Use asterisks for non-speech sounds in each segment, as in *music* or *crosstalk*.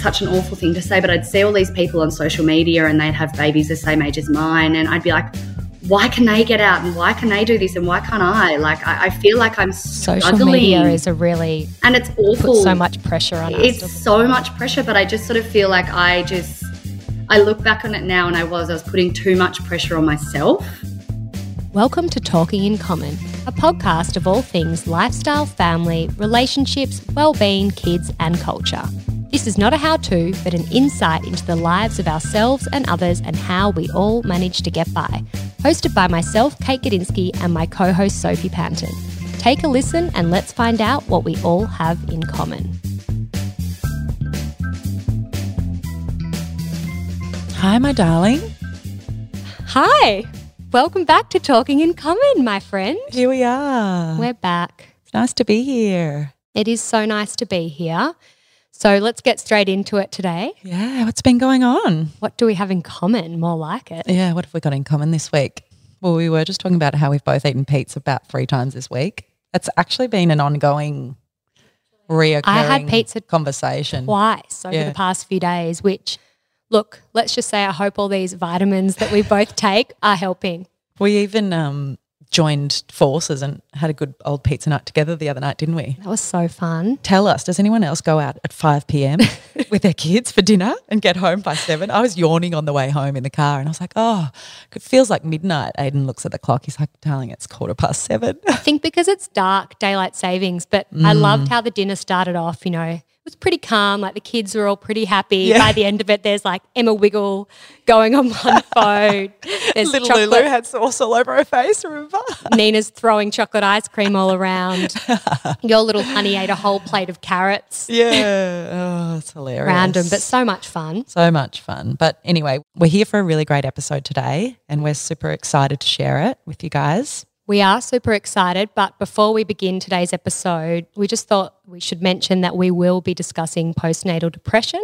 such an awful thing to say, but I'd see all these people on social media and they'd have babies the same age as mine. And I'd be like, why can they get out and why can they do this and why can't I? Like, I, I feel like I'm Social struggling. media is a really and it's awful. so much pressure on us. It's so much pressure, but I just sort of feel like I just, I look back on it now and I was, I was putting too much pressure on myself. Welcome to Talking in Common, a podcast of all things lifestyle, family, relationships, well-being, kids, and culture. This is not a how-to, but an insight into the lives of ourselves and others and how we all manage to get by. Hosted by myself, Kate Gadinsky, and my co-host Sophie Panton. Take a listen and let's find out what we all have in common. Hi, my darling. Hi, welcome back to Talking in Common, my friend. Here we are. We're back. It's nice to be here. It is so nice to be here. So let's get straight into it today. Yeah, what's been going on? What do we have in common? More like it. Yeah, what have we got in common this week? Well, we were just talking about how we've both eaten pizza about three times this week. It's actually been an ongoing, reoccurring I had pizza conversation. Twice over Yeah. the past few days, which, look, let's just say I hope all these vitamins that we both take are helping. We even um, joined forces and had a good old pizza night together the other night, didn't we? That was so fun. Tell us, does anyone else go out at 5 p.m. *laughs* with their kids for dinner and get home by 7? I was yawning on the way home in the car and I was like, oh, it feels like midnight. Aiden looks at the clock. He's like, darling, it's quarter past 7. I think because it's dark, daylight savings, but I mm. loved how the dinner started off, you know. Was pretty calm. Like the kids were all pretty happy. Yeah. By the end of it, there's like Emma Wiggle going on one *laughs* phone. There's Little chocolate. Lulu had sauce all over her face, remember? *laughs* Nina's throwing chocolate ice cream all around. *laughs* Your little honey ate a whole plate of carrots. Yeah. Oh, it's hilarious. Random, but so much fun. so much fun. But anyway, we're here for a really great episode today and we're super excited to share it with you guys. We are super excited, but before we begin today's episode, we just thought we should mention that we will be discussing postnatal depression.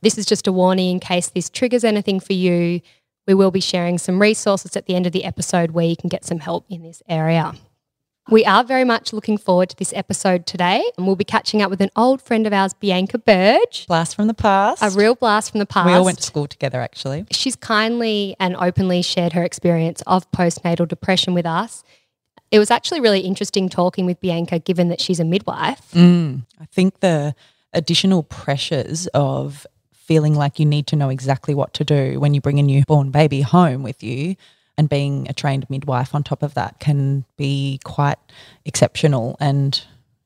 This is just a warning in case this triggers anything for you. We will be sharing some resources at the end of the episode where you can get some help in this area. We are very much looking forward to this episode today, and we'll be catching up with an old friend of ours, Bianca Burge, Blast from the past. a real blast from the past. we all went to school together actually. She's kindly and openly shared her experience of postnatal depression with us. It was actually really interesting talking with Bianca, given that she's a midwife. Mm, I think the additional pressures of feeling like you need to know exactly what to do when you bring a newborn baby home with you and being a trained midwife on top of that can be quite exceptional and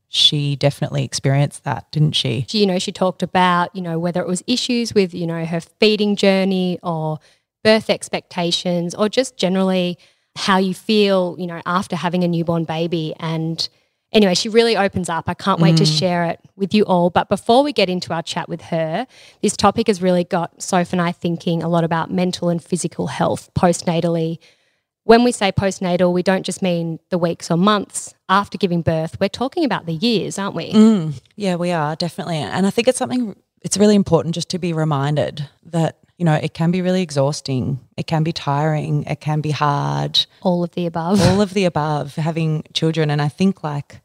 she definitely experienced that, didn't she? You know, she talked about, you know, whether it was issues with, you know, her feeding journey or birth expectations or just generally how you feel, you know, after having a newborn baby. And anyway, she really opens up. I can't wait to share it with you all. But before we get into our chat with her, this topic has really got Soph and I thinking a lot about mental and physical health postnatally. When we say postnatal, we don't just mean the weeks or months after giving birth. We're talking about the years, aren't we? Mm, yeah, we are definitely. And I think it's something, it's really important just to be reminded that, you know, it can be really exhausting. It can be tiring. It can be hard. All of the above. all of the above, having children. And I think like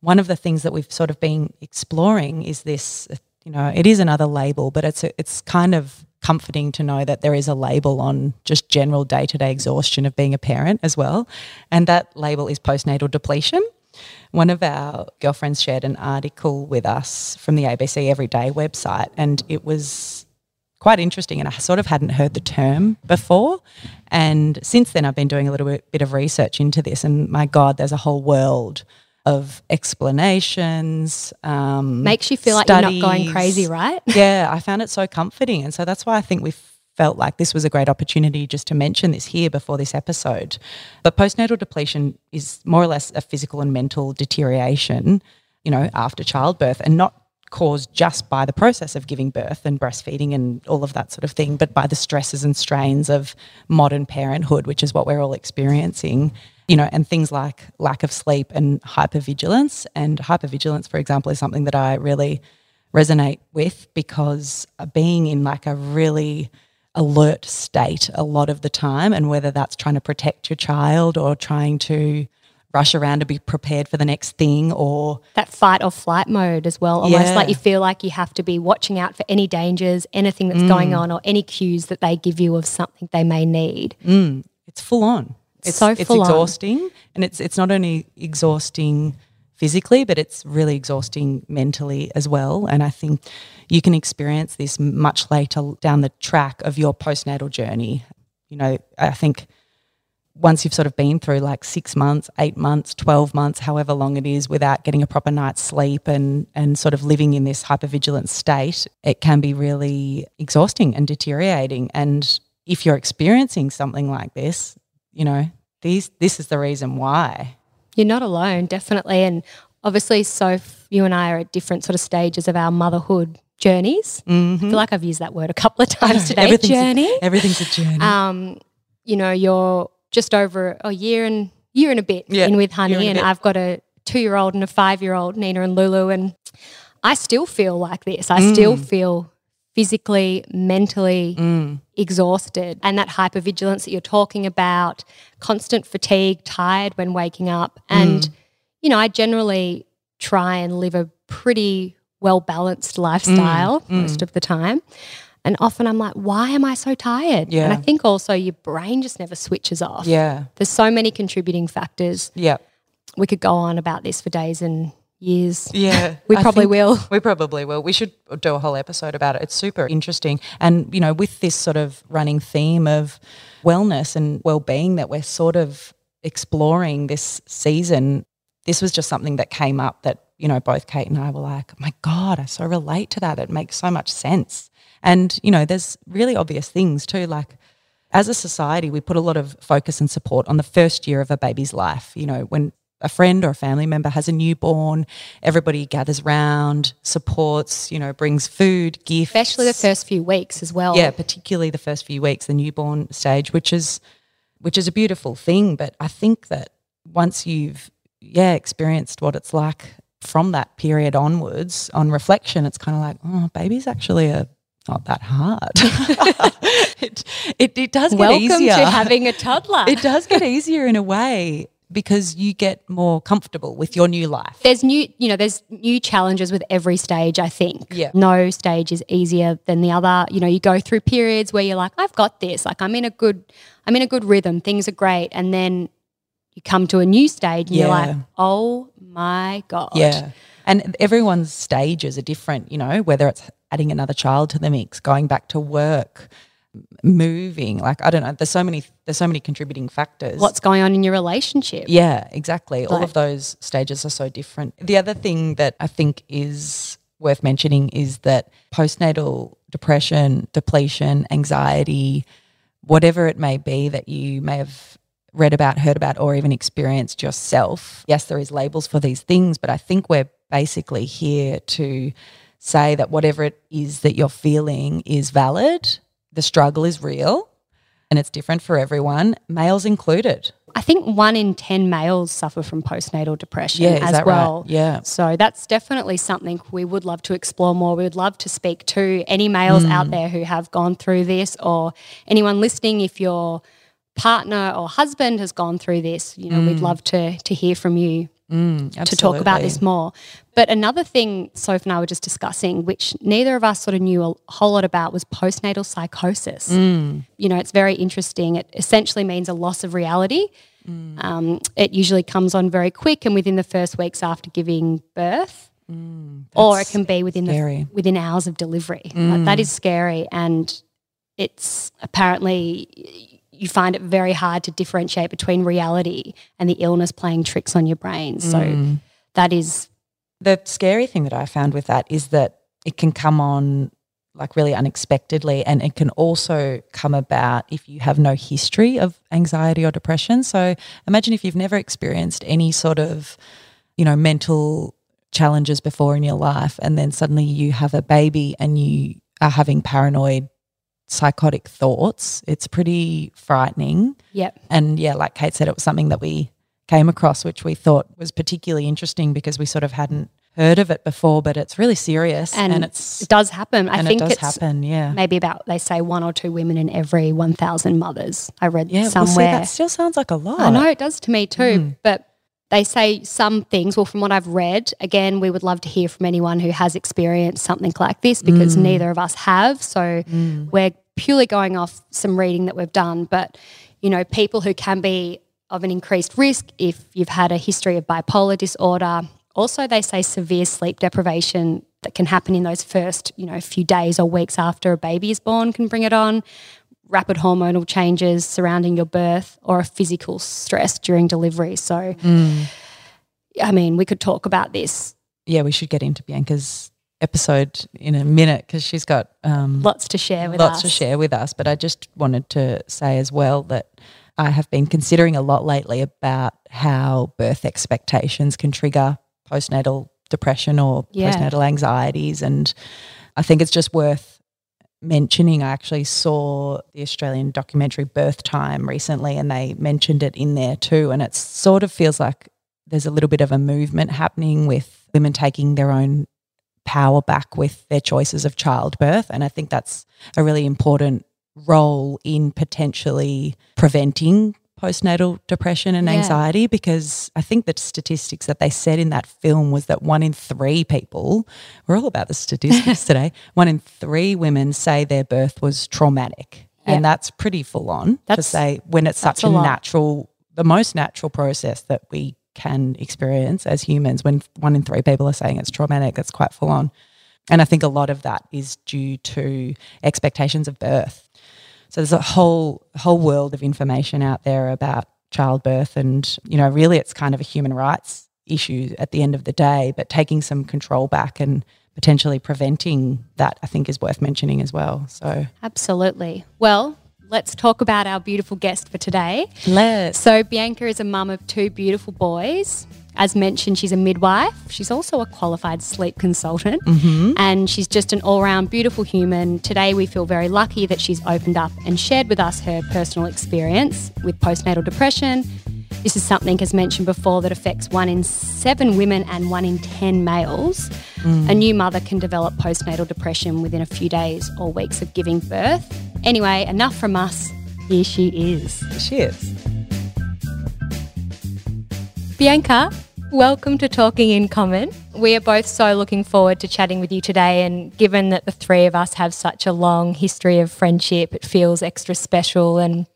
one of the things that we've sort of been exploring is this, you know, it is another label, but it's a, it's kind of comforting to know that there is a label on just general day-to-day exhaustion of being a parent as well. And that label is postnatal depletion. One of our girlfriends shared an article with us from the ABC Everyday website, and it was quite interesting. And I sort of hadn't heard the term before. And since then, I've been doing a little bit, bit of research into this, and my God, there's a whole world of explanations. Um, Makes you feel like you're not going crazy, right? *laughs* yeah, I found it so comforting. And so that's why I think we felt like this was a great opportunity just to mention this here before this episode. But postnatal depletion is more or less a physical and mental deterioration, you know, after childbirth and not caused just by the process of giving birth and breastfeeding and all of that sort of thing, but by the stresses and strains of modern parenthood, which is what we're all experiencing. You know, and things like lack of sleep and hypervigilance. And hypervigilance, for example, is something that I really resonate with because being in like a really alert state a lot of the time, and whether that's trying to protect your child or trying to rush around to be prepared for the next thing or that fight or flight mode as well. Almost Yeah. like you feel like you have to be watching out for any dangers, anything that's going Mm. on, or any cues that they give you of something they may need. it's full on. It's So it's full on. exhausting, and it's it's not only exhausting physically, but it's really exhausting mentally as well. And I think you can experience this much later down the track of your postnatal journey. You know, I think once you've sort of been through like six months, eight months, 12 months, however long it is, without getting a proper night's sleep and, and sort of living in this hypervigilant state, it can be really exhausting and deteriorating. And if you're experiencing something like this, you know, these, this is the reason why. You're not alone, definitely. And obviously, so you and I are at different sort of stages of our motherhood journeys. I feel like I've used that word a couple of times *laughs* today. Mm-hmm. Everything's a- Journey. everything's a journey. um, you know, you're just over a year and year and a bit Yeah, in with Honey, and and. I've got a two year old and a five year old, Nina and Lulu, and I still feel like this. I Mm. still feel physically, mentally Mm. exhausted, and that hypervigilance that you're talking about, constant fatigue, tired when waking up, Mm. and you know, I generally try and live a pretty well balanced lifestyle Mm. most of the time. And often I'm like, why am I so tired? And I think also your brain just never switches off. yeah. There's so many contributing factors. Yeah. We could go on about this for days and years. Yeah. *laughs* We probably will. We probably will. We should do a whole episode about it. It's super interesting. And, you know, with this sort of running theme of wellness and well being that we're sort of exploring this season, this was just something that came up that, you know, both Kate and I were like, oh my God, I so relate to that. It makes so much sense. And, you know, there's really obvious things too, like, as a society, we put a lot of focus and support on the first year of a baby's life. You know, when a friend or a family member has a newborn, everybody gathers round, supports, you know, brings food, gifts. Especially the first few weeks as well. Yeah, particularly the first few weeks, the newborn stage, which is which is a beautiful thing. But I think that once you've yeah experienced what it's like from that period onwards, on reflection, it's kind of like, oh, baby's actually a not that hard. *laughs* *laughs* it, it it does get Welcome easier. to having a toddler. *laughs* it does get easier in a way because you get more comfortable with your new life. there's new you know there's new challenges with every stage i think. Yeah. no stage is easier than the other. You know you go through periods where you're like i've got this. Like i'm in a good i'm in a good rhythm. Things are great. And then you come to a new stage and you're like oh my god. Yeah. And everyone's stages are different, you know, whether it's adding another child to the mix, going back to work, moving, like I don't know, there's so many there's so many contributing factors. what's going on in your relationship Yeah, exactly. All of those stages are so different. The other thing that I think is worth mentioning is that postnatal depression, depletion, anxiety, whatever it may be that you may have read about, heard about, or even experienced yourself. Yes, there is labels for these things, but I think we're basically here to say that whatever it is that you're feeling is valid. The struggle is real and it's different for everyone, males included. i think one in 10 males suffer from postnatal depression Yeah, as that right? well Yeah. So that's definitely something we would love to explore more. We would love to speak to any males Mm. out there who have gone through this or anyone listening if your partner or husband has gone through this, you know, we'd love to to hear from you to talk about this more. But another thing Soph and I were just discussing, which neither of us sort of knew a whole lot about, was postnatal psychosis. Mm. You know, it's very interesting. It essentially means a loss of reality. Mm. Um, it usually comes on very quick and within the first weeks after giving birth, mm, or it can be within scary. the within hours of delivery. Like, that is scary, and it's apparently you find it very hard to differentiate between reality and the illness playing tricks on your brain. So that is The scary thing that I found with that is that it can come on like really unexpectedly and it can also come about if you have no history of anxiety or depression. So imagine if you've never experienced any sort of, you know, mental challenges before in your life and then suddenly you have a baby and you are having paranoid psychotic thoughts. It's pretty frightening. yep. And yeah, like Kate said, it was something that we came across, which we thought was particularly interesting because we sort of hadn't heard of it before, but it's really serious And, and, it's it does happen. I and think it does it's happen. Yeah, maybe about they say one or two women in every one thousand mothers. I read yeah. Well, see, somewhere. that still sounds like a lot. I know it does to me too, Mm. but they say some things, well, from what I've read, again, we would love to hear from anyone who has experienced something like this because mm. neither of us have. So mm. we're purely going off some reading that we've done. But, you know, people who can be of an increased risk if you've had a history of bipolar disorder. Also, they say severe sleep deprivation that can happen in those first, you know, few days or weeks after a baby is born can bring it on. Rapid hormonal changes surrounding your birth or a physical stress during delivery. So, mm. I mean, we could talk about this. Yeah, we should get into Bianca's episode in a minute because she's got um, lots to share with lots us. to share with us. But I just wanted to say as well that I have been considering a lot lately about how birth expectations can trigger postnatal depression or yeah. postnatal anxieties. And I think it's just worth mentioning. I actually saw the Australian documentary Birth Time recently, and they mentioned it in there too. And it sort of feels like there's a little bit of a movement happening with women taking their own power back with their choices of childbirth. And I think that's a really important role in potentially preventing postnatal depression and yeah. anxiety because I think the statistics that they said in that film was that one in three people, we're all about the statistics *laughs* today, one in three women say their birth was traumatic. Yeah. And that's pretty full on that's, to say when it's such a, a natural, the most natural process that we can experience as humans. When one in three people are saying it's traumatic, it's quite full on. And I think a lot of that is due to expectations of birth so there's a whole whole world of information out there about childbirth, and you know, really, it's kind of a human rights issue at the end of the day. But taking some control back and potentially preventing that, I think, is worth mentioning as well. So absolutely. Well, let's talk about our beautiful guest for today. Let's. So Bianca is a mum of two beautiful boys. As mentioned, she's a midwife. She's also a qualified sleep consultant. Mm-hmm. And she's just an all round beautiful human. Today, we feel very lucky that she's opened up and shared with us her personal experience with postnatal depression. This is something, as mentioned before, that affects one in seven women and one in 10 males. Mm. A new mother can develop postnatal depression within a few days or weeks of giving birth. Anyway, enough from us. Here she is. She is. Bianca, Welcome to Talking in Common. We are both so looking forward to chatting with you today, and given that the three of us have such a long history of friendship, it feels extra special. And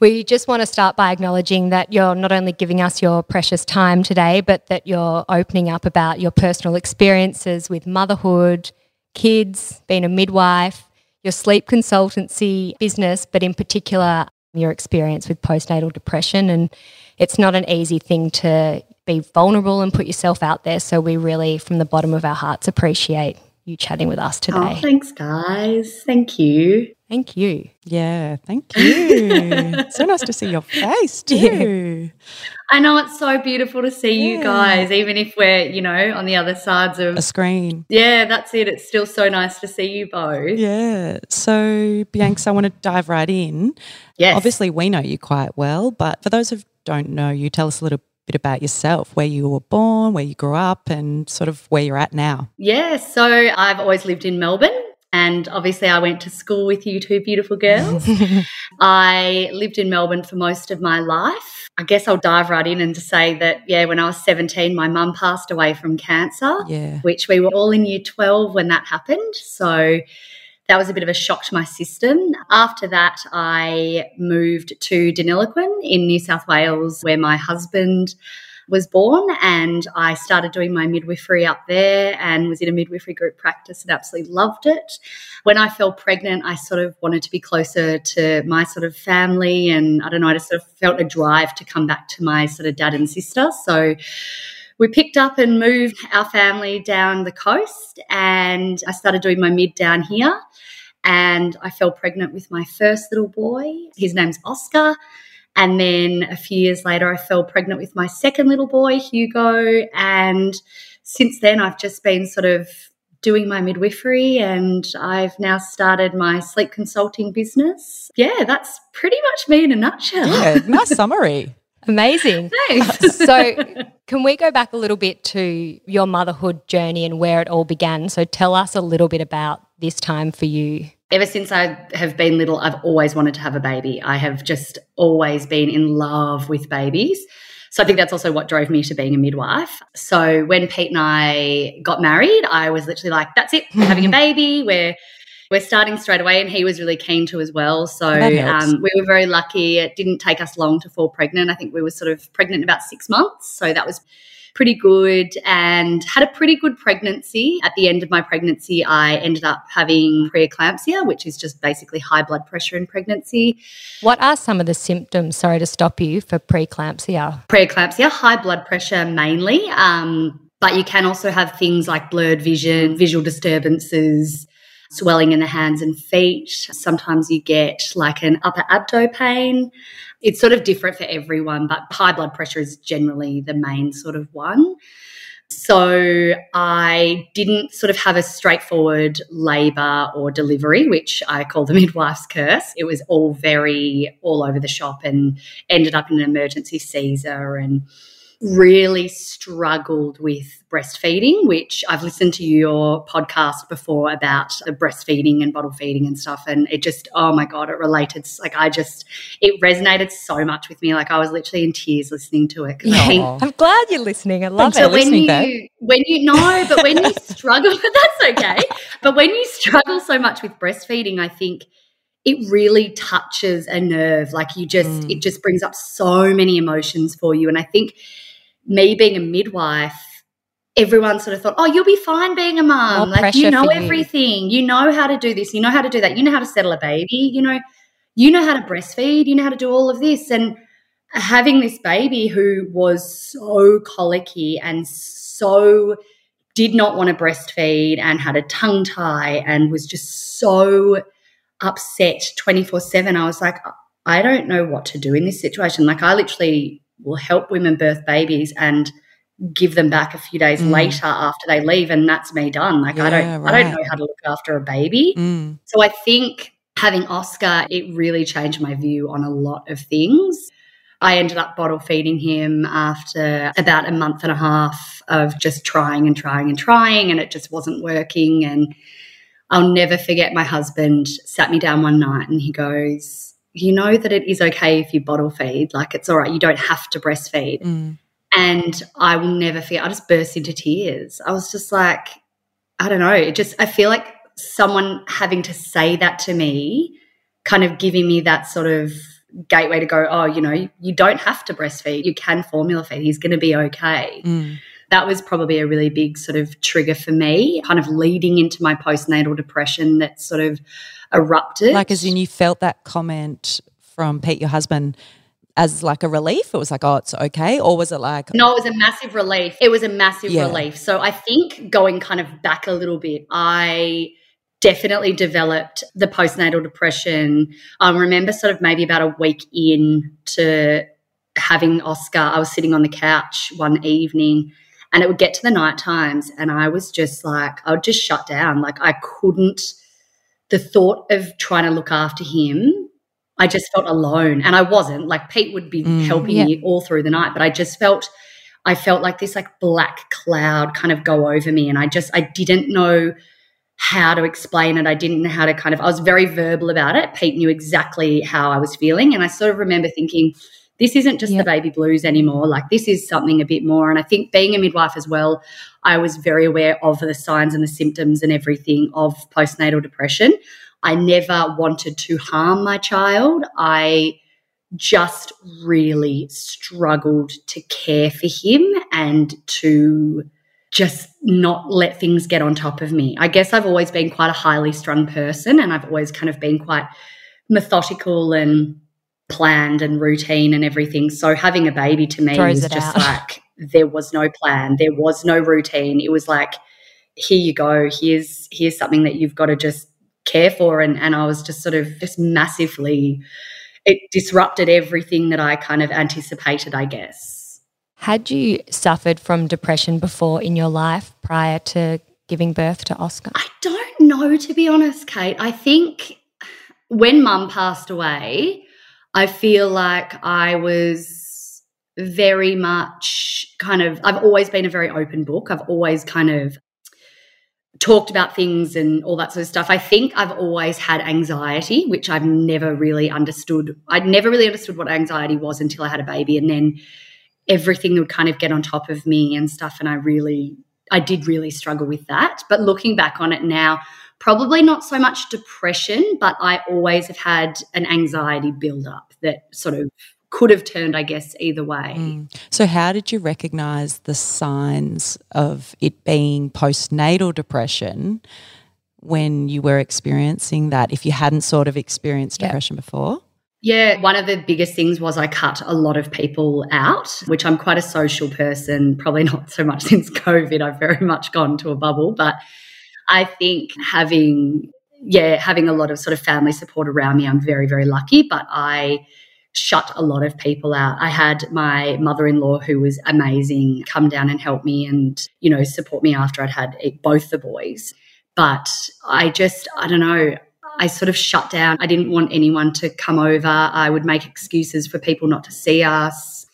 we just want to start by acknowledging that you're not only giving us your precious time today, but that you're opening up about your personal experiences with motherhood, kids, being a midwife, your sleep consultancy business, but in particular, your experience with postnatal depression. And it's not an easy thing to be vulnerable and put yourself out there. So we really, from the bottom of our hearts, appreciate you chatting with us today. Oh, thanks, guys. Thank you. Thank you. Yeah, thank you. *laughs* so nice to see your face too. I know it's so beautiful to see yeah. you guys, even if we're, you know, on the other sides of a screen. Yeah, that's it. It's still so nice to see you both. Yeah. So, Bianca, I want to dive right in. Yes. Obviously, we know you quite well, but for those who don't know you, tell us a little bit about yourself, where you were born, where you grew up, and sort of where you're at now. Yeah, so I've always lived in Melbourne. And obviously, I went to school with you two beautiful girls. *laughs* I lived in Melbourne for most of my life. I guess I'll dive right in and to say that, yeah, when I was 17, my mum passed away from cancer, yeah. which we were all in year 12 when that happened. So that was a bit of a shock to my system. After that, I moved to Deniliquin in New South Wales, where my husband was born and I started doing my midwifery up there and was in a midwifery group practice and absolutely loved it. When I fell pregnant, I sort of wanted to be closer to my sort of family and I don't know, I just sort of felt a drive to come back to my sort of dad and sister. So we picked up and moved our family down the coast and I started doing my mid down here and I fell pregnant with my first little boy. His name's Oscar. And then a few years later, I fell pregnant with my second little boy, Hugo. And since then, I've just been sort of doing my midwifery and I've now started my sleep consulting business. Yeah, that's pretty much me in a nutshell. Yeah, nice summary. *laughs* Amazing. *laughs* Thanks. so, can we go back a little bit to your motherhood journey and where it all began? So, tell us a little bit about this time for you. Ever since I have been little, I've always wanted to have a baby. I have just always been in love with babies. So I think that's also what drove me to being a midwife. So when Pete and I got married, I was literally like, that's it, we're having a *laughs* baby, we're we're starting straight away and he was really keen to as well so um, we were very lucky it didn't take us long to fall pregnant i think we were sort of pregnant about six months so that was pretty good and had a pretty good pregnancy. At the end of my pregnancy, I ended up having preeclampsia, which is just basically high blood pressure in pregnancy. What are some of the symptoms, sorry to stop you, for preeclampsia? Preeclampsia, high blood pressure mainly. Um, but you can also have things like blurred vision, visual disturbances, swelling in the hands and feet. Sometimes you get like an upper abdo pain. It's sort of different for everyone, but high blood pressure is generally the main sort of one. So I didn't sort of have a straightforward labour or delivery, which I call the *laughs* midwife's curse. It was all very all over the shop and ended up in an emergency Caesar and really struggled with breastfeeding, which I've listened to your podcast before about the breastfeeding and bottle feeding and stuff. And it just, oh my God, it related. Like, I just, it resonated so much with me. Like, I was literally in tears listening to it. Yeah. I I'm glad you're listening. I love so it. When you, when you, know, but when you *laughs* struggle, *laughs* that's okay. But when you struggle so much with breastfeeding, I think, it really touches a nerve like you just mm. it just brings up so many emotions for you and i think me being a midwife, everyone sort of thought, oh, you'll be fine being a mum. like, you know everything. You. you know how to do this. You know how to do that. You know how to settle a baby. You know, you know how to breastfeed. You know how to do all of this. And having this baby who was so colicky and so did not want to breastfeed and had a tongue tie and was just so upset 24 7. I was like, I don't know what to do in this situation. Like, I literally will help women birth babies and give them back a few days mm. later after they leave and that's me done like yeah, i don't right. i don't know how to look after a baby mm. so i think having oscar it really changed my view on a lot of things i ended up bottle feeding him after about a month and a half of just trying and trying and trying and it just wasn't working and i'll never forget my husband sat me down one night and he goes you know that it is okay if you bottle feed. Like it's all right. You don't have to breastfeed. Mm. And I will never feel, I just burst into tears. I was just like, I don't know. It just, I feel like someone having to say that to me, kind of giving me that sort of gateway to go, oh, you know, you don't have to breastfeed. You can formula feed. He's going to be okay. Mm. That was probably a really big sort of trigger for me, kind of leading into my postnatal depression that sort of erupted. Like, as in, you felt that comment from Pete, your husband, as like a relief? It was like, oh, it's okay. Or was it like. No, it was a massive relief. It was a massive yeah. relief. So I think going kind of back a little bit, I definitely developed the postnatal depression. I remember sort of maybe about a week in to having Oscar, I was sitting on the couch one evening and it would get to the night times and I was just like, I would just shut down. Like I couldn't the thought of trying to look after him, I just felt alone. And I wasn't. Like Pete would be mm, helping yeah. me all through the night, but I just felt I felt like this like black cloud kind of go over me. And I just I didn't know how to explain it. I didn't know how to kind of I was very verbal about it. Pete knew exactly how I was feeling. And I sort of remember thinking, this isn't just yep. the baby blues anymore. Like this is something a bit more. And I think being a midwife as well, I was very aware of the signs and the symptoms and everything of postnatal depression. I never wanted to harm my child. I just really struggled to care for him and to just not let things get on top of me. I guess I've always been quite a highly strung person and I've always kind of been quite methodical and planned and routine and everything. So having a baby to me was just out. *laughs* like there was no plan, there was no routine. It was like, here you go, here's here's something that you've got to just care for. And and I was just sort of just massively it disrupted everything that I kind of anticipated, I guess. Had you suffered from depression before in your life prior to giving birth to Oscar? I don't know, to be honest, Kate. I think when mum passed away, I feel like I was very much kind of, I've always been a very open book. I've always kind of talked about things and all that sort of stuff. I think I've always had anxiety, which I've never really understood. I'd never really understood what anxiety was until I had a baby. And then everything would kind of get on top of me and stuff. And I really, I did really struggle with that. But looking back on it now, probably not so much depression, but I always have had an anxiety build up that sort of could have turned, I guess, either way. Mm. So, how did you recognize the signs of it being postnatal depression when you were experiencing that, if you hadn't sort of experienced depression yep. before? Yeah, one of the biggest things was I cut a lot of people out, which I'm quite a social person, probably *laughs* not so much since COVID. I've very much gone to a bubble, but I think having yeah, having a lot of sort of family support around me, I'm very very lucky, but I shut a lot of people out. I had my mother-in-law who was amazing come down and help me and, you know, support me after I'd had both the boys. But I just I don't know, I sort of shut down. I didn't want anyone to come over. I would make excuses for people not to see us.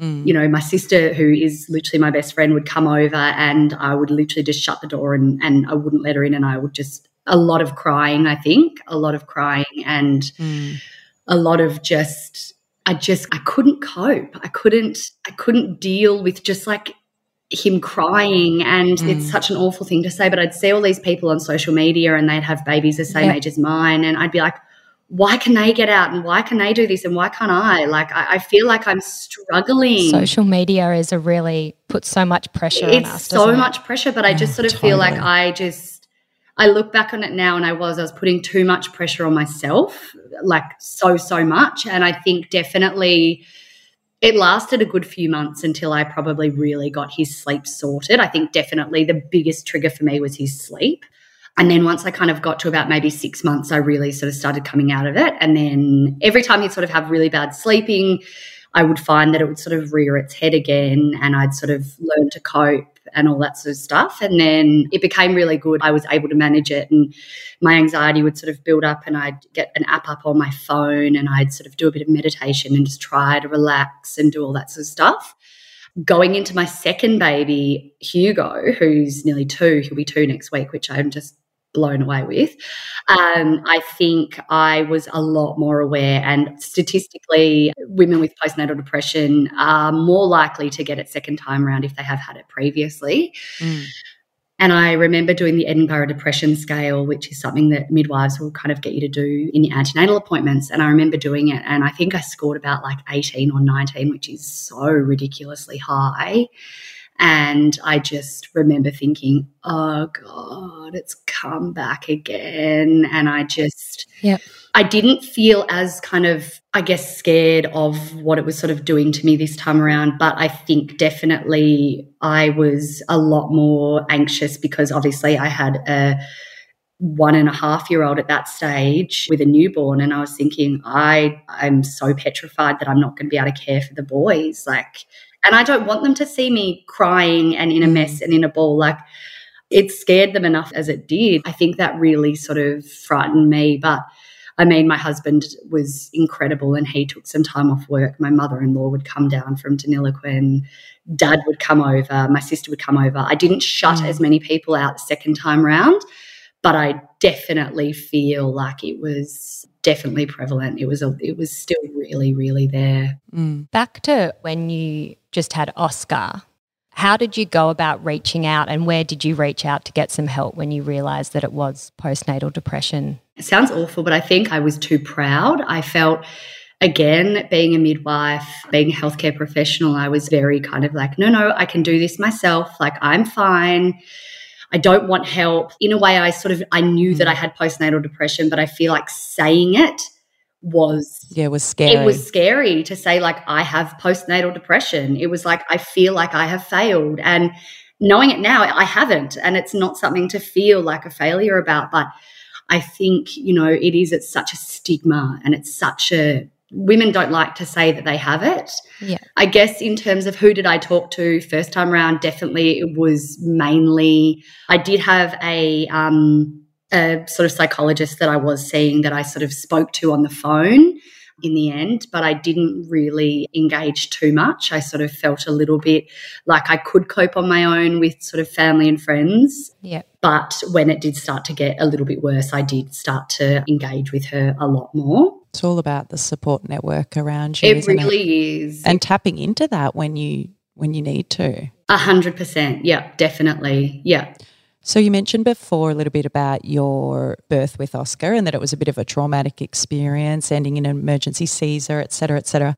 Mm. You know, my sister, who is literally my best friend, would come over and I would literally just shut the door and, and I wouldn't let her in. And I would just, a lot of crying, I think, a lot of crying and mm. a lot of just, I just, I couldn't cope. I couldn't, I couldn't deal with just like him crying and mm. it's such an awful thing to say but i'd see all these people on social media and they'd have babies the same age as mine and i'd be like why can they get out and why can they do this and why can't i like i, I feel like i'm struggling social media is a really puts so much pressure it's on us so much pressure but i just sort of totally. feel like i just i look back on it now and i was i was putting too much pressure on myself like so so much and i think definitely it lasted a good few months until I probably really got his sleep sorted. I think definitely the biggest trigger for me was his sleep. And then once I kind of got to about maybe six months, I really sort of started coming out of it. And then every time you'd sort of have really bad sleeping, I would find that it would sort of rear its head again and I'd sort of learn to cope and all that sort of stuff. And then it became really good. I was able to manage it and my anxiety would sort of build up and I'd get an app up on my phone and I'd sort of do a bit of meditation and just try to relax and do all that sort of stuff. Going into my second baby, Hugo, who's nearly two, he'll be two next week, which I'm just blown away with. Um, I think I was a lot more aware, and statistically, women with postnatal depression are more likely to get it second time around if they have had it previously. Mm. And I remember doing the Edinburgh Depression Scale, which is something that midwives will kind of get you to do in your antenatal appointments. And I remember doing it, and I think I scored about like 18 or 19, which is so ridiculously high. And I just remember thinking, oh God, it's come back again. And I just, yeah. I didn't feel as kind of, I guess, scared of what it was sort of doing to me this time around. But I think definitely I was a lot more anxious because obviously I had a one and a half year old at that stage with a newborn. And I was thinking, I, I'm so petrified that I'm not going to be able to care for the boys. Like, and I don't want them to see me crying and in a mess mm. and in a ball. Like it scared them enough as it did. I think that really sort of frightened me. But I mean, my husband was incredible and he took some time off work. My mother in law would come down from Deniliquin. Dad would come over. My sister would come over. I didn't shut mm. as many people out the second time round, but I definitely feel like it was definitely prevalent. It was a, it was still really, really there. Mm. Back to when you just had Oscar. How did you go about reaching out and where did you reach out to get some help when you realized that it was postnatal depression? It sounds awful, but I think I was too proud. I felt again, being a midwife, being a healthcare professional, I was very kind of like, no, no, I can do this myself. Like, I'm fine. I don't want help. In a way, I sort of I knew that I mm. had postnatal depression, but I feel like saying it was yeah it was scary it was scary to say like i have postnatal depression. It was like i feel like i have failed. And knowing it now i haven't. And it's not something to feel like a failure about but i think you know it is it's such a stigma and it's such a women don't like to say that they have it yeah i guess in terms of who did i talk to first time around definitely it was mainly i did have a um a sort of psychologist that I was seeing that I sort of spoke to on the phone. In the end, but I didn't really engage too much. I sort of felt a little bit like I could cope on my own with sort of family and friends. Yeah. But when it did start to get a little bit worse, I did start to engage with her a lot more. It's all about the support network around you. It really it? is. And tapping into that when you when you need to. A hundred percent. Yeah, definitely. Yeah. So you mentioned before a little bit about your birth with Oscar and that it was a bit of a traumatic experience, ending in an emergency Caesar, et cetera, et cetera.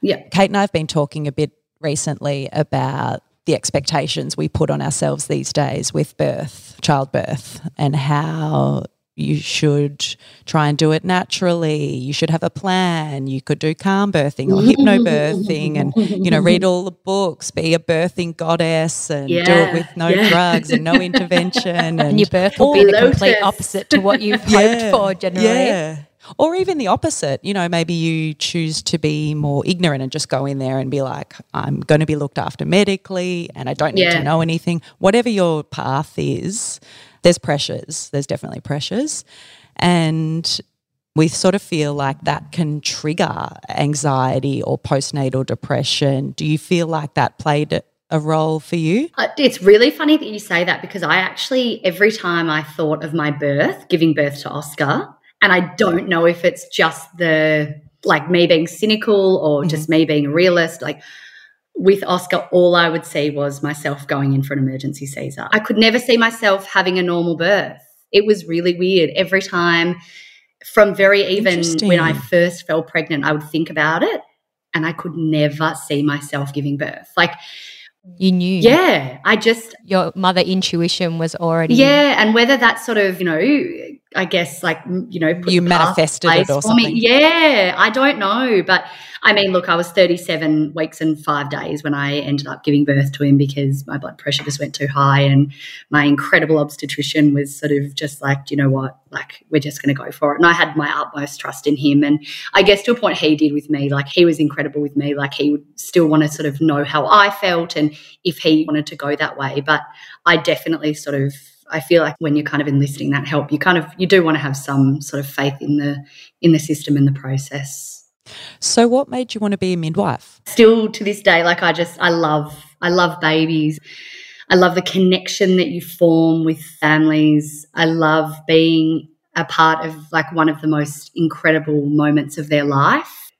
Yeah. Kate and I have been talking a bit recently about the expectations we put on ourselves these days with birth, childbirth, and how you should try and do it naturally. You should have a plan. You could do calm birthing or hypnobirthing and, you know, read all the books, be a birthing goddess and yeah, do it with no yeah. drugs and no *laughs* intervention. And, And your birth will be the complete opposite to what you've *laughs* hoped for generally. Yeah. Or even the opposite, you know, maybe you choose to be more ignorant and just go in there and be like, I'm going to be looked after medically and I don't need Yeah. to know anything. Whatever your path is, there's pressures. There's definitely pressures. And we sort of feel like that can trigger anxiety or postnatal depression. Do you feel like that played a- role for you? Uh, It's really funny that you say that because I actually, every time I thought of my birth, giving birth to Oscar, and I don't know if it's just the like me being cynical or just me being a realist, like with Oscar, all I would see was myself going in for an emergency Caesar. I could never see myself having a normal birth. It was really weird. Every time, from very even when I first fell pregnant, I would think about it and I could never see myself giving birth. Like, You knew. yeah, I just, Your mother intuition was already. yeah, and whether that's sort of, you know, I guess like, you know, put You manifested it or for me. Yeah, I don't know. But I mean, look, I was 37 weeks and five days when I ended up giving birth to him because my blood pressure just went too high. And my incredible obstetrician was sort of just like, you know what, like, we're just going to go for it. And I had my utmost trust in him. And I guess to a point, he did with me. Like, he was incredible with me. Like, he would still want to sort of know how I felt and if he wanted to go that way. But I definitely sort of I feel like when you're kind of enlisting that help, you kind of you do want to have some sort of faith in the in the system and the process. So, what made you want to be a midwife? Still to this day, like I just I love I love babies. I love the connection that you form with families. I love being a part of like one of the most incredible moments of their life.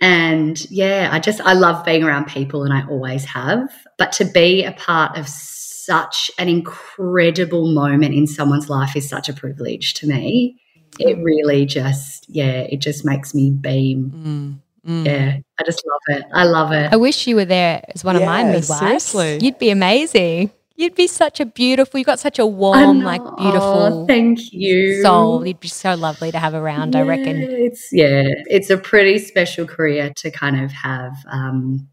And yeah, I just I love being around people and I always have. But to be a part of such an incredible moment in someone's life is such a privilege to me. It really just yeah, it just makes me beam. Mm, mm. Yeah, I just love it. I love it. I wish you were there as one of my Yeah, midwives. seriously. You'd be amazing. You'd be such a beautiful, you've got such a warm, know. like Oh, beautiful thank you. soul. You'd be so lovely to have around, I reckon. It's yeah, it's a pretty special career to kind of have. Um,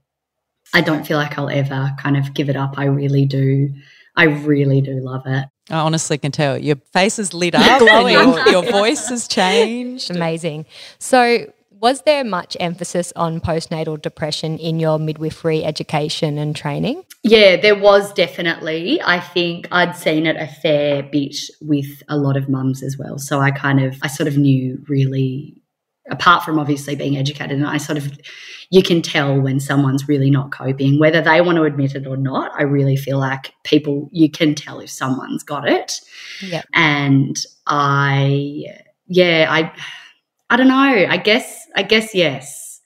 I don't feel like I'll ever kind of give it up. I really do. I really do love it. I honestly can tell your face is lit up, *laughs* glowing. your, your voice has changed. Amazing. So, was there much emphasis on postnatal depression in your midwifery education and training? Yeah, there was definitely. I think I'd seen it a fair bit with a lot of mums as well. So I kind of, I sort of knew really, apart from obviously being educated, and I sort of, you can tell when someone's really not coping, whether they want to admit it or not. I really feel like people, you can tell if someone's got it. Yeah. And I, yeah, I, I don't know. I guess, I guess yes.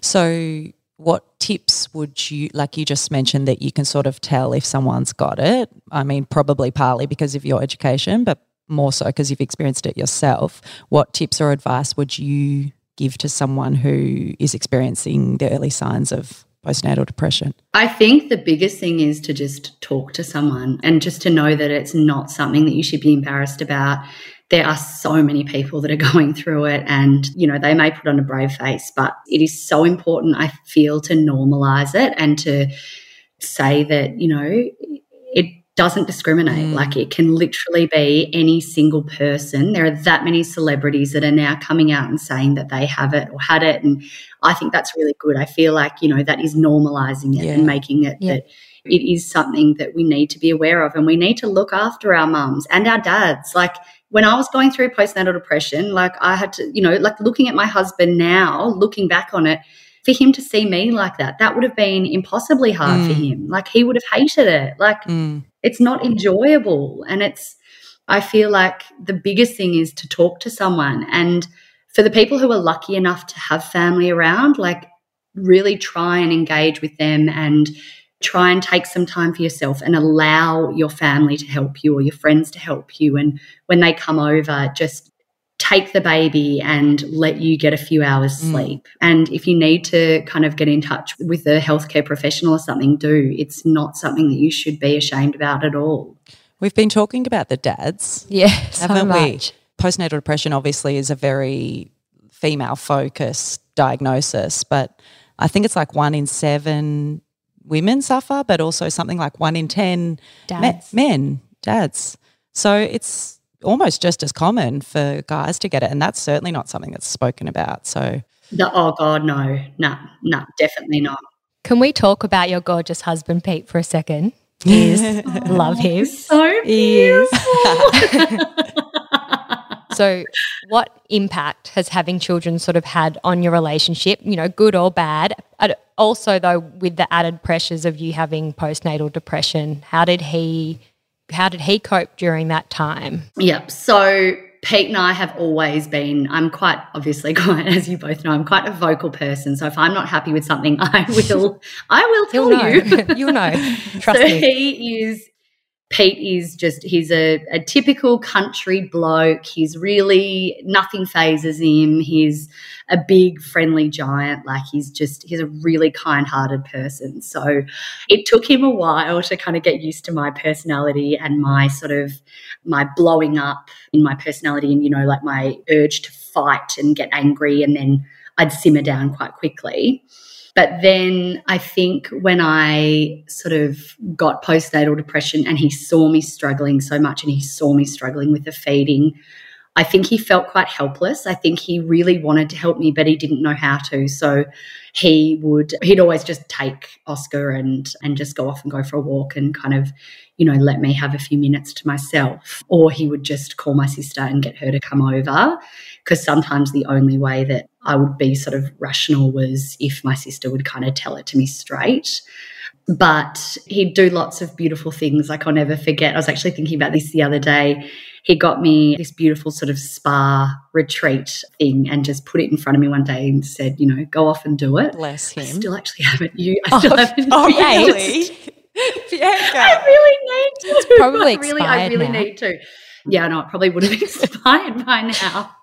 So, what tips would you like? You just mentioned that you can sort of tell if someone's got it. I mean, probably partly because of your education, but more so because you've experienced it yourself. What tips or advice would you give to someone who is experiencing the early signs of postnatal depression? I think the biggest thing is to just talk to someone and just to know that it's not something that you should be embarrassed about. There are so many people that are *laughs* going through it, and you know, they may put on a brave face, but it is so important, I feel, to normalize it and to say that, you know, doesn't discriminate. Mm. Like it can literally be any single person. There are that many celebrities that are now coming out and saying that they have it or had it. And I think that's really good. I feel like, you know, that is normalizing it Yeah. and making it Yeah. that it is something that we need to be aware of and we need to look after our mums and our dads. Like when I was going through postnatal depression, like I had to, you know, like looking at my husband now, looking back on it, for him to see me like that, that would have been impossibly hard mm. for him. Like he would have hated it. Like mm. it's not enjoyable. And it's, I feel like the biggest thing is to talk to someone. And for the people who are lucky enough to have family around, like really try and engage with them and try and take some time for yourself and allow your family to help you or your friends to help you. And when they come over, just take the baby and let you get a few hours mm. sleep. Mm. And if you need to kind of get in touch with a healthcare professional or something, do. It's not something that you should be ashamed about at all. We've been talking about the dads. Yeah, haven't so we? Postnatal depression obviously is a very female focused diagnosis, but I think it's like one in seven women suffer, but also something like one in 10 dads. men, dads. So it's almost just as common for guys to get it. And that's certainly not something that's spoken about. So, the, oh God, no, no, no, definitely not. Can we talk about your gorgeous husband, Pete, for a second? Yes, oh, *laughs* love him. So beautiful. *laughs* so, what impact has having children sort of had on your relationship? You know, good or bad? Also, though, with the added pressures of you having postnatal depression, how did he how did he cope during that time? Yep. So Pete and I have always been, I'm quite obviously *laughs* quite, as you both know, I'm quite a vocal person. So if I'm not happy with something, *laughs* I will, I will tell you. *laughs* You'll know. Trust so me. he is Pete is just, he's a, a typical country bloke. He's really, nothing phases him. He's a big, friendly giant. Like he's just, he's a really kind hearted person. So it took him a while to kind of get used to my personality and my sort of, my blowing up in my personality and, you know, like my urge to fight and get angry. And then I'd simmer down quite quickly. But then I think when I sort of got postnatal depression and he saw me struggling so much and he saw me struggling with the feeding, I think he felt quite helpless. I think he really wanted to help me, but he didn't know how to. So he would, he'd always just take Oscar and, and just go off and go for a walk and kind of, you know, let me have a few minutes to myself. Or he would just call my sister and get her to come over. Because sometimes the only way that I would be sort of rational was if my sister would kind of tell it to me straight. But he'd do lots of beautiful things. Like I'll never forget. I was actually thinking about this the other day. He got me this beautiful sort of spa retreat thing and just put it in front of me one day and said, you know, go off and do it. Bless him. I still actually haven't you I oh, still oh, haven't oh, really? *laughs* *laughs* Bianca. I really need to. It's probably I really, I really now. need to. Yeah, no, it probably would have *laughs* expired by now.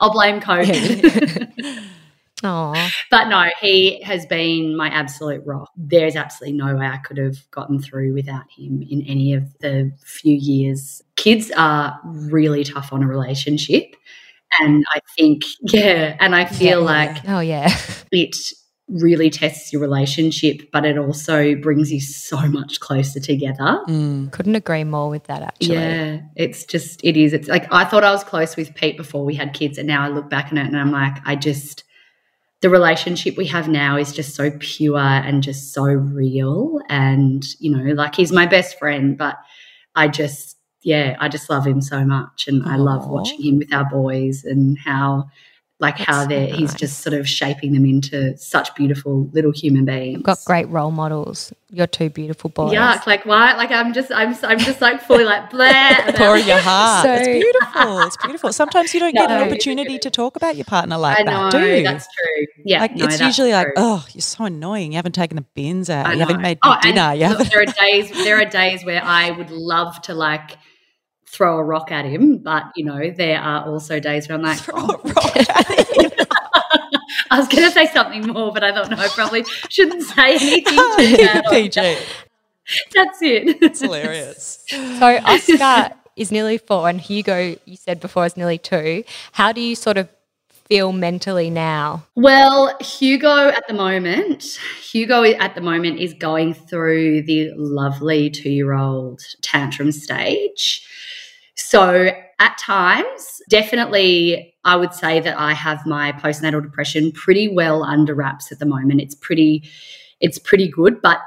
I'll blame COVID. Aww. But no, he has been my absolute rock. There's absolutely no way I could have gotten through without him in any of the few years. Kids are really tough on a relationship. And I think, *laughs* yeah, and I feel yeah. like, oh, yeah, *laughs* it really tests your relationship, but it also brings you so much closer together. Mm. Couldn't agree more with that, actually. Yeah, it's just, it is. It's like I thought I was close with Pete before we had kids, and now I look back on it and I'm like, I just, the relationship we have now is just so pure and just so real. And, you know, like he's my best friend, but I just, yeah, I just love him so much. And Aww. I love watching him with our boys and how like That's how they're so he's just sort of shaping them into such beautiful little human beings. You've got great role models. You're two beautiful boys. Yeah, like why? Like I'm just I'm I'm just like fully like blah. *laughs* Pour your heart. So, it's beautiful. It's beautiful. Sometimes you don't no, get an opportunity to talk about your partner like know, that, do you? That's true. Yeah, like no, it's usually like, oh, you're so annoying. You haven't taken the bins out. You haven't made oh, dinner. You look, there are days. There are days where I would love to like throw a rock at him, but you know there are also days where I'm like, throw oh. a rock at him. *laughs* I was going to say something more, but I thought, no, I probably shouldn't say *laughs* anything too *laughs* PG. That's it. It's hilarious. So Oscar is nearly four, and Hugo, you said before, is nearly two. How do you sort of feel mentally now? Well, Hugo at the moment, Hugo at the moment is going through the lovely two year old tantrum stage. So at times, definitely, I would say that I have my postnatal depression pretty well under wraps at the moment. It's pretty, it's pretty good, but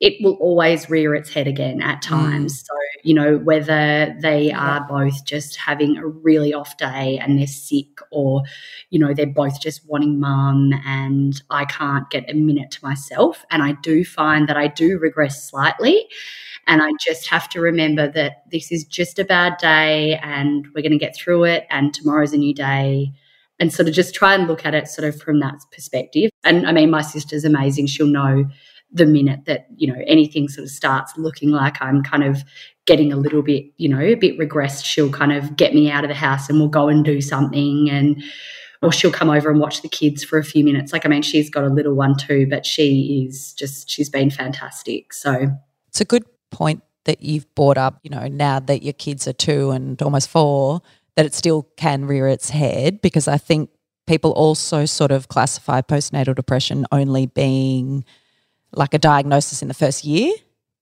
it will always rear its head again at mm. times. Mm. So you know, whether they are both just having a really off day and they're sick, or, you know, they're both just wanting mum and I can't get a minute to myself. And I do find that I do regress slightly. And I just have to remember that this is just a bad day and we're going to get through it. And tomorrow's a new day. And sort of just try and look at it sort of from that perspective. And I mean, my sister's amazing. She'll know the minute that, you know, anything sort of starts looking like I'm kind of getting a little bit, you know, a bit regressed, she'll kind of get me out of the house and we'll go and do something. And, or she'll come over and watch the kids for a few minutes. Like, I mean, she's got a little one too, but she is just, she's been fantastic. So it's a good point that you've brought up, you know, now that your kids are two and almost four, that it still can rear its head because I think people also sort of classify postnatal depression only being like a diagnosis in the first year.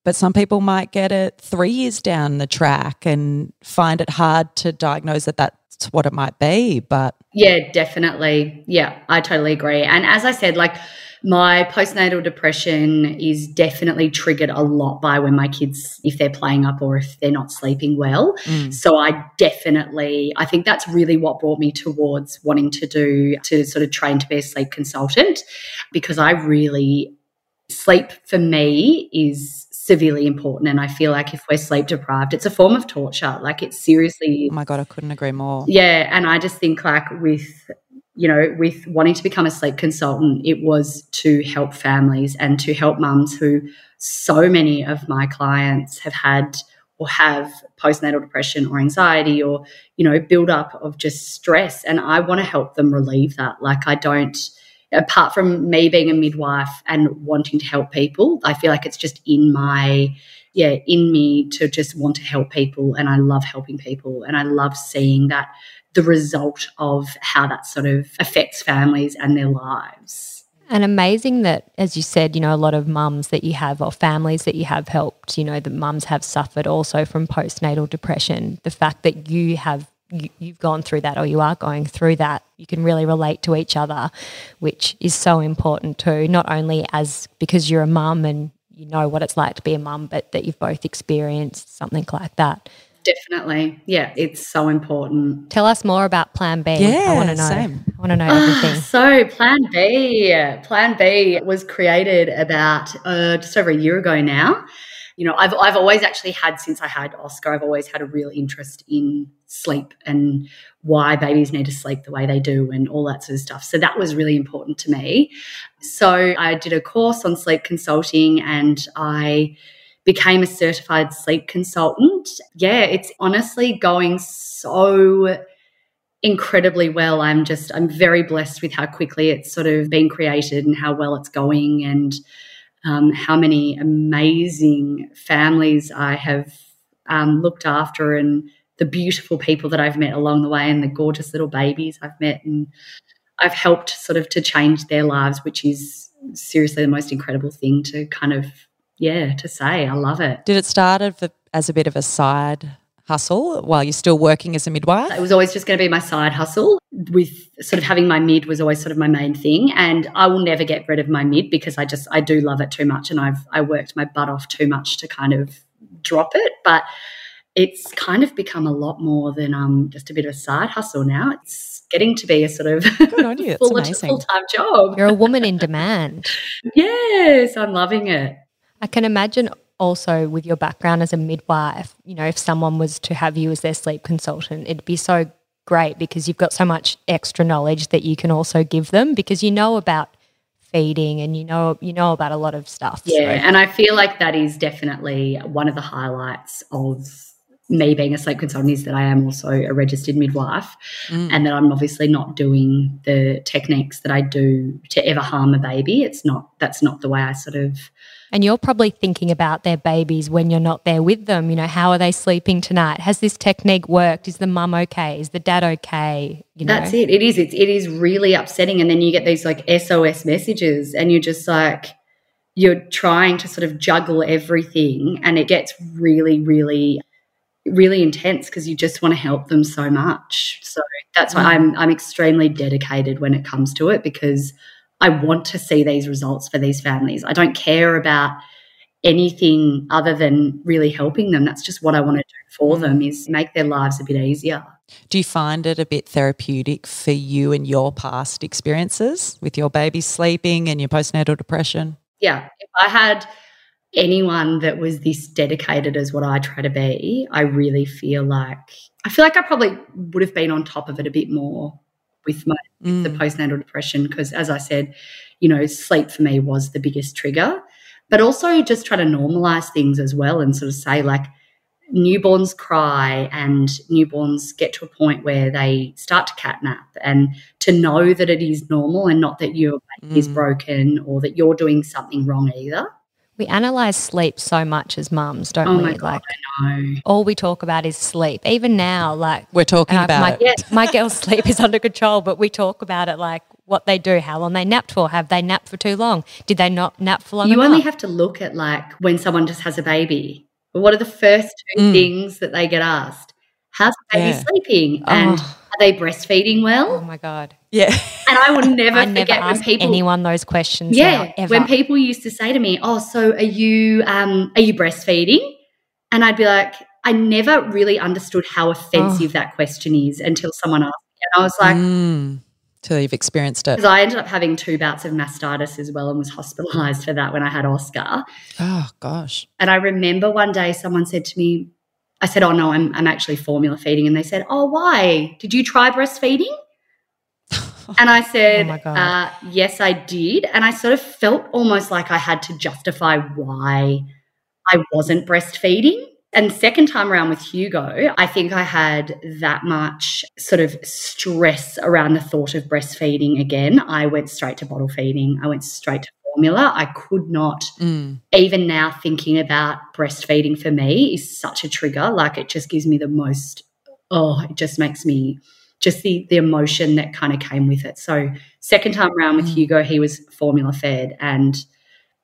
But some people might get it three years down the track and find it hard to diagnose that that's what it might be. But yeah, definitely. Yeah, I totally agree. And as I said, like, my postnatal depression is definitely triggered a lot by when my kids, if they're playing up or if they're not sleeping well. Mm. So I definitely, I think that's really what brought me towards wanting to do, to sort of train to be a sleep consultant because I really, sleep for me is severely important. And I feel like if we're sleep deprived, it's a form of torture. Like it's seriously. Oh my God, I couldn't agree more. Yeah. And I just think like with you know, with wanting to become a sleep consultant, it was to help families and to help mums who so many of my clients have had or have postnatal depression or anxiety or, you know, build up of just stress. And I want to help them relieve that. Like, I don't, apart from me being a midwife and wanting to help people, I feel like it's just in my, yeah, in me to just want to help people. And I love helping people. And I love seeing that the result of how that sort of affects families and their lives. And amazing that, as you said, you know, a lot of mums that you have or families that you have helped, you know, the mums have suffered also from postnatal depression. The fact that you have you, you've gone through that or you are going through that, you can really relate to each other, which is so important too. Not only as because you're a mum and you know what it's like to be a mum, but that you've both experienced something like that. Definitely. Yeah, it's so important. Tell us more about Plan B. Yeah, I want to know. Same. I want to know everything. so, Plan B, Plan B was created about uh, just over a year ago now. You know, I've I've always actually had since I had Oscar, I've always had a real interest in sleep and why babies need to sleep the way they do and all that sort of stuff. So that was really important to me. So I did a course on sleep consulting and I became a certified sleep consultant. Yeah, it's honestly going so incredibly well. I'm just, I'm very blessed with how quickly it's sort of been created and how well it's going and um, how many amazing families I have um, looked after and the beautiful people that I've met along the way and the gorgeous little babies I've met. And I've helped sort of to change their lives, which is seriously the most incredible thing to kind of yeah, to say. I love it. Did it start as a bit of a side hustle while you're still working as a midwife? It was always just going to be my side hustle. With sort of having my mid was always sort of my main thing, and I will never get rid of my mid because I just I do love it too much, and I've I worked my butt off too much to kind of drop it, but. It's kind of become a lot more than um, just a bit of a side hustle now. It's getting to be a sort of full, *laughs* full-time job. You're a woman in demand. *laughs* yes, I'm loving it. I can imagine also with your background as a midwife, you know, if someone was to have you as their sleep consultant, it'd be so great because you've got so much extra knowledge that you can also give them because you know about feeding and you know you know about a lot of stuff. Yeah, so. and I feel like that is definitely one of the highlights of me being a sleep consultant is that I am also a registered midwife mm. and that I'm obviously not doing the techniques that I do to ever harm a baby. It's not that's not the way I sort of and you're probably thinking about their babies when you're not there with them. You know, how are they sleeping tonight? Has this technique worked? Is the mum okay? Is the dad okay? You know? That's it. It is. It's, it is really upsetting. And then you get these like SOS messages and you're just like, you're trying to sort of juggle everything and it gets really, really really intense because you just want to help them so much. So that's why mm. I'm I'm extremely dedicated when it comes to it because I want to see these results for these families. I don't care about anything other than really helping them. That's just what I want to do for mm. them is make their lives a bit easier. Do you find it a bit therapeutic for you and your past experiences with your baby sleeping and your postnatal depression? Yeah. If I had anyone that was this dedicated as what I try to be, I really feel like I feel like I probably would have been on top of it a bit more with my mm. the postnatal depression because as I said, you know, sleep for me was the biggest trigger. But also just try to normalize things as well and sort of say like newborns cry and newborns get to a point where they start to catnap and to know that it is normal and not that your baby mm. is broken or that you're doing something wrong either. We analyze sleep so much as mums, don't oh we? My God, like all we talk about is sleep. Even now, like we're talking about my, *laughs* it. my girl's sleep is under control, but we talk about it like what they do, how long they napped for, have they napped for too long? Did they not nap for long You enough? only have to look at like when someone just has a baby. What are the first two mm. things that they get asked? How's the baby yeah. sleeping? And oh. Are they breastfeeding well? Oh my God. Yeah. And I will *laughs* never I forget never when people anyone those questions. Yeah. Now, when people used to say to me, Oh, so are you um are you breastfeeding? And I'd be like, I never really understood how offensive oh. that question is until someone asked me. And I was like, mm. Till you've experienced it. Because I ended up having two bouts of mastitis as well and was hospitalized for that when I had Oscar. Oh, gosh. And I remember one day someone said to me, I said, Oh, no, I'm, I'm actually formula feeding. And they said, Oh, why? Did you try breastfeeding? *laughs* and I said, oh uh, Yes, I did. And I sort of felt almost like I had to justify why I wasn't breastfeeding. And second time around with Hugo, I think I had that much sort of stress around the thought of breastfeeding again. I went straight to bottle feeding. I went straight to formula. I could not, mm. even now thinking about breastfeeding for me is such a trigger. Like it just gives me the most, oh, it just makes me just the the emotion that kind of came with it. So second time around with mm. Hugo, he was formula fed. And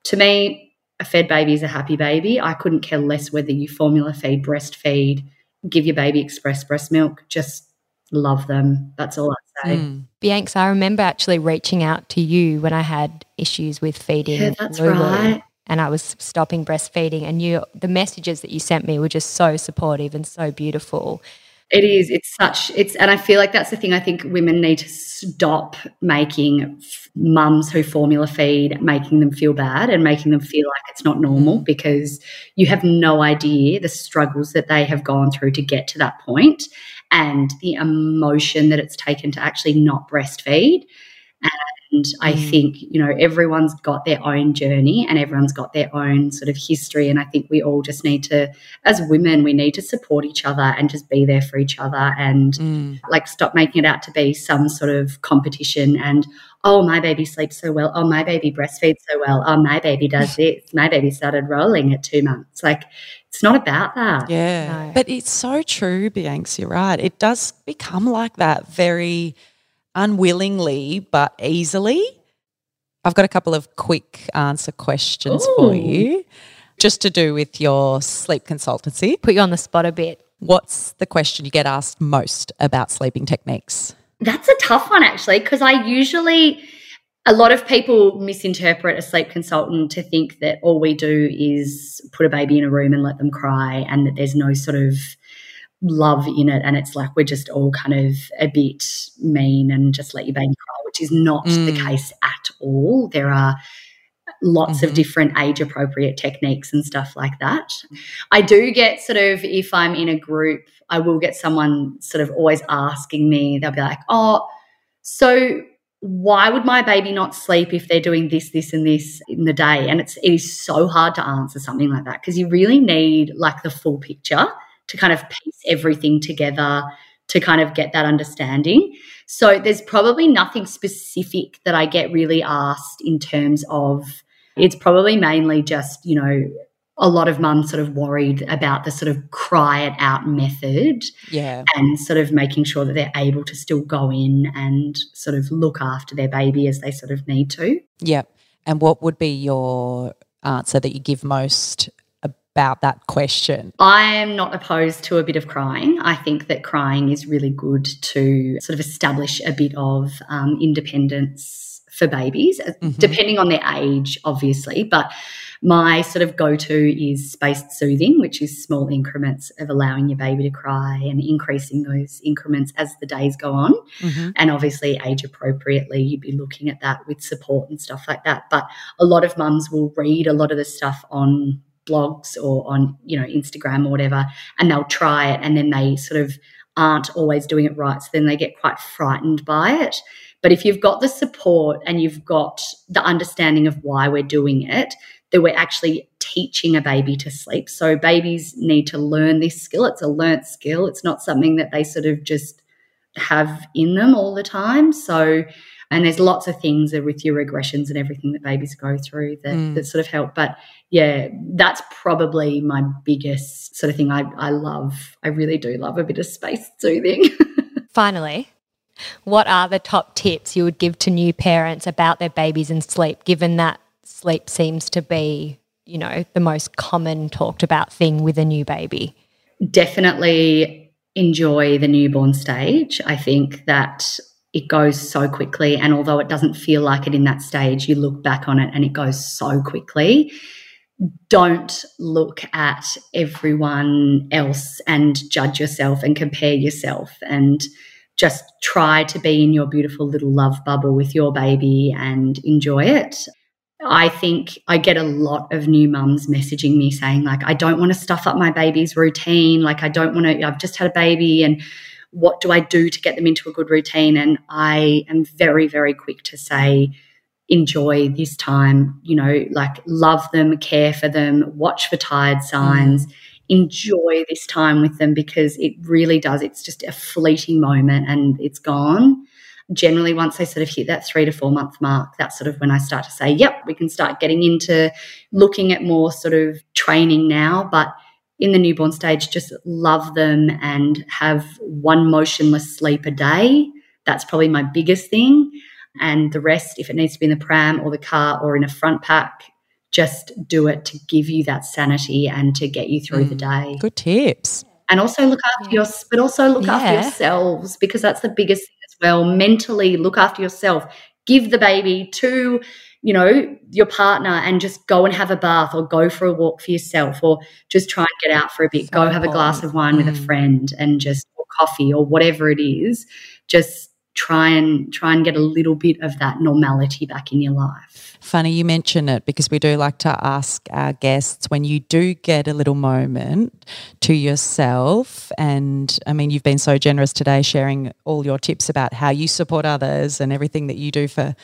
to me, a fed baby is a happy baby. I couldn't care less whether you formula feed, breastfeed, give your baby express breast milk. Just love them. That's all I say. Mm. Bianca, I remember actually reaching out to you when I had issues with feeding. Yeah, that's Lulu, right. And I was stopping breastfeeding, and you, the messages that you sent me were just so supportive and so beautiful. It is. It's such. It's, and I feel like that's the thing. I think women need to stop making f- mums who formula feed, making them feel bad and making them feel like it's not normal mm. because you have no idea the struggles that they have gone through to get to that point and the emotion that it's taken to actually not breastfeed. And I mm. think, you know, everyone's got their own journey and everyone's got their own sort of history. And I think we all just need to, as women, we need to support each other and just be there for each other and mm. like stop making it out to be some sort of competition and, oh, my baby sleeps so well. Oh, my baby breastfeeds so well. Oh, my baby does *laughs* this. My baby started rolling at two months. Like, it's not about that. Yeah. No. But it's so true, Bianca. You're right. It does become like that very unwillingly but easily. I've got a couple of quick answer questions Ooh. for you, just to do with your sleep consultancy. Put you on the spot a bit. What's the question you get asked most about sleeping techniques? That's a tough one, actually, because I usually, a lot of people misinterpret a sleep consultant to think that all we do is put a baby in a room and let them cry and that there's no sort of love in it and it's like we're just all kind of a bit mean and just let your baby cry which is not mm. the case at all there are lots mm-hmm. of different age appropriate techniques and stuff like that i do get sort of if i'm in a group i will get someone sort of always asking me they'll be like oh so why would my baby not sleep if they're doing this this and this in the day and it's it is so hard to answer something like that because you really need like the full picture to kind of piece everything together to kind of get that understanding. So there's probably nothing specific that I get really asked in terms of it's probably mainly just, you know, a lot of mums sort of worried about the sort of cry it out method. Yeah. And sort of making sure that they're able to still go in and sort of look after their baby as they sort of need to. Yep. And what would be your answer that you give most about that question? I am not opposed to a bit of crying. I think that crying is really good to sort of establish a bit of um, independence for babies, mm-hmm. depending on their age, obviously. But my sort of go to is spaced soothing, which is small increments of allowing your baby to cry and increasing those increments as the days go on. Mm-hmm. And obviously, age appropriately, you'd be looking at that with support and stuff like that. But a lot of mums will read a lot of the stuff on blogs or on, you know, Instagram or whatever, and they'll try it and then they sort of aren't always doing it right. So then they get quite frightened by it. But if you've got the support and you've got the understanding of why we're doing it, that we're actually teaching a baby to sleep. So babies need to learn this skill. It's a learnt skill. It's not something that they sort of just have in them all the time. So, and there's lots of things with your regressions and everything that babies go through that, mm. that sort of help. But yeah, that's probably my biggest sort of thing. I, I love, I really do love a bit of space soothing. *laughs* Finally, what are the top tips you would give to new parents about their babies and sleep, given that sleep seems to be, you know, the most common talked about thing with a new baby? Definitely enjoy the newborn stage. I think that it goes so quickly. And although it doesn't feel like it in that stage, you look back on it and it goes so quickly. Don't look at everyone else and judge yourself and compare yourself and just try to be in your beautiful little love bubble with your baby and enjoy it. I think I get a lot of new mums messaging me saying, like, I don't want to stuff up my baby's routine. Like, I don't want to, I've just had a baby and what do I do to get them into a good routine? And I am very, very quick to say, enjoy this time, you know, like love them, care for them, watch for tired signs, mm. Enjoy this time with them because it really does. It's just a fleeting moment and it's gone. Generally once they sort of hit that three to four month mark that's sort of when i start to say yep we can start getting into looking at more sort of training now. But in the newborn stage just love them and have one motionless sleep a day. That's probably my biggest thing. And the rest if it needs to be in the pram or the car or in a front pack just do it to give you that sanity and to get you through mm, the day. Good tips. And also look after your but also look yeah. after yourselves because that's the biggest thing as well. Mentally look after yourself. Give the baby to you know your partner and just go and have a bath or go for a walk for yourself or just try and get out for a bit. So go have a glass of wine mm. with a mm. friend and just or coffee or whatever it is. Just try and try and get a little bit of that normality back in your life. Funny you mention it because we do like to ask our guests when you do get a little moment to yourself and I mean you've been so generous today sharing all your tips about how you support others and everything that you do for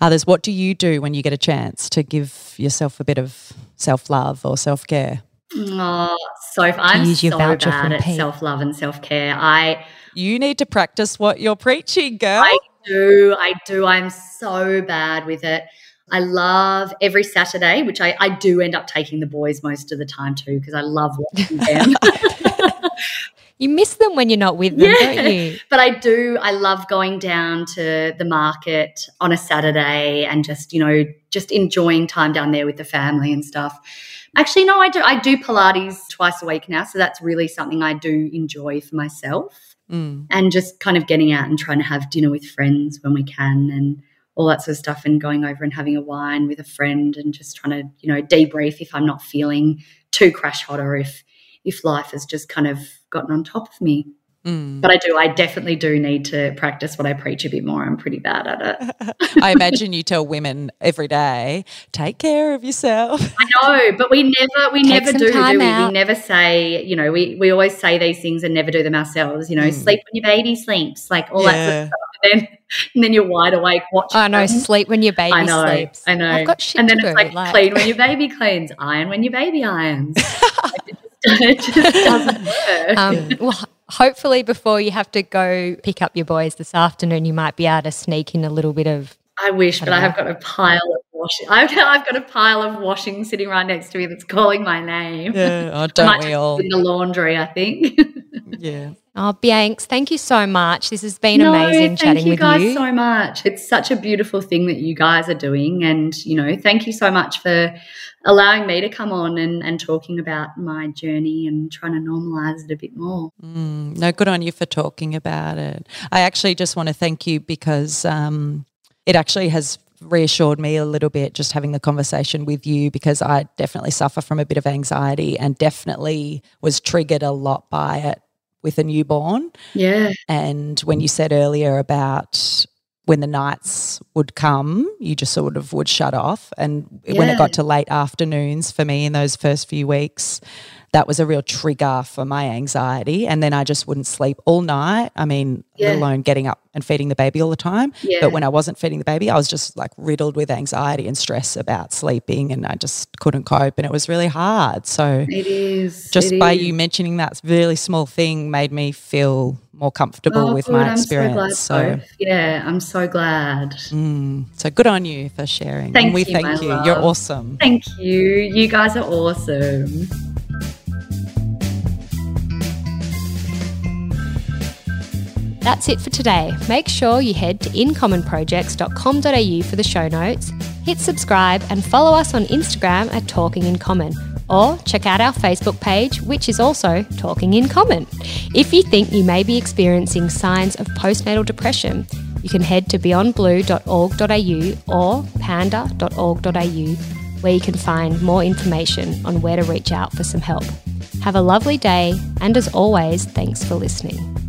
others. What do you do when you get a chance to give yourself a bit of self-love or self-care? Oh, so I'm so bad at self-love and self-care. I you need to practice what you're preaching, girl. I do. I do. I'm so bad with it. I love every Saturday, which I, I do end up taking the boys most of the time too, because I love watching them. *laughs* *laughs* you miss them when you're not with them, yeah, don't you? But I do. I love going down to the market on a Saturday and just, you know, just enjoying time down there with the family and stuff. Actually, no, I do. I do Pilates twice a week now, so that's really something I do enjoy for myself mm. and just kind of getting out and trying to have dinner with friends when we can and all that sort of stuff and going over and having a wine with a friend and just trying to you know debrief if i'm not feeling too crash hot or if if life has just kind of gotten on top of me Mm. But I do, I definitely do need to practice what I preach a bit more. I'm pretty bad at it. *laughs* I imagine you tell women every day, take care of yourself. *laughs* I know, but we never, we Take never do, do we? Out. We never say, you know, we, we always say these things and never do them ourselves, you know, mm. sleep when your baby sleeps, like all yeah. that sort of stuff. And then, *laughs* and then you're wide awake watching. I know, them. sleep when your baby I know, sleeps. I know. I've got shit and then it's like, like, clean when your baby cleans, iron when your baby irons. it just doesn't work. Um, well, hopefully before you have to go pick up your boys this afternoon, you might be able to sneak in a little bit of. I wish, I but I have got a pile of washing. I've got, I've got a pile of washing sitting right next to me that's calling my name. Yeah, oh, *laughs* don't we all? In the laundry, I think. *laughs* yeah. Oh, Bianx, thank you so much. This has been no, amazing chatting with you. Thank you guys so much. It's such a beautiful thing that you guys are doing. And, you know, thank you so much for allowing me to come on and, and talking about my journey and trying to normalize it a bit more. Mm, no, good on you for talking about it. I actually just want to thank you because um, it actually has reassured me a little bit just having the conversation with you because I definitely suffer from a bit of anxiety and definitely was triggered a lot by it with a newborn. Yeah. And when you said earlier about when the nights would come, you just sort of would shut off. And when it got to late afternoons for me in those first few weeks, that was a real trigger for my anxiety. And then I just wouldn't sleep all night. I mean, let alone getting up and feeding the baby all the time. Yeah. But when I wasn't feeding the baby, I was just like riddled with anxiety and stress about sleeping and I just couldn't cope. And it was really hard. So It is. just it by is. you mentioning that really small thing made me feel more comfortable Oh, with good. my so experience. So, both. yeah, I'm so glad. mm, so good on you for sharing. Thank and we you, thank my you. You're awesome. Thank you. You guys are awesome. That's it for today. Make sure you head to incommonprojects.com.au for the show notes, hit subscribe, and follow us on Instagram at Talking in Common. Or check out our Facebook page, which is also Talking in Common. If you think you may be experiencing signs of postnatal depression, you can head to beyondblue.org.au or panda.org.au where you can find more information on where to reach out for some help. Have a lovely day, and as always, thanks for listening.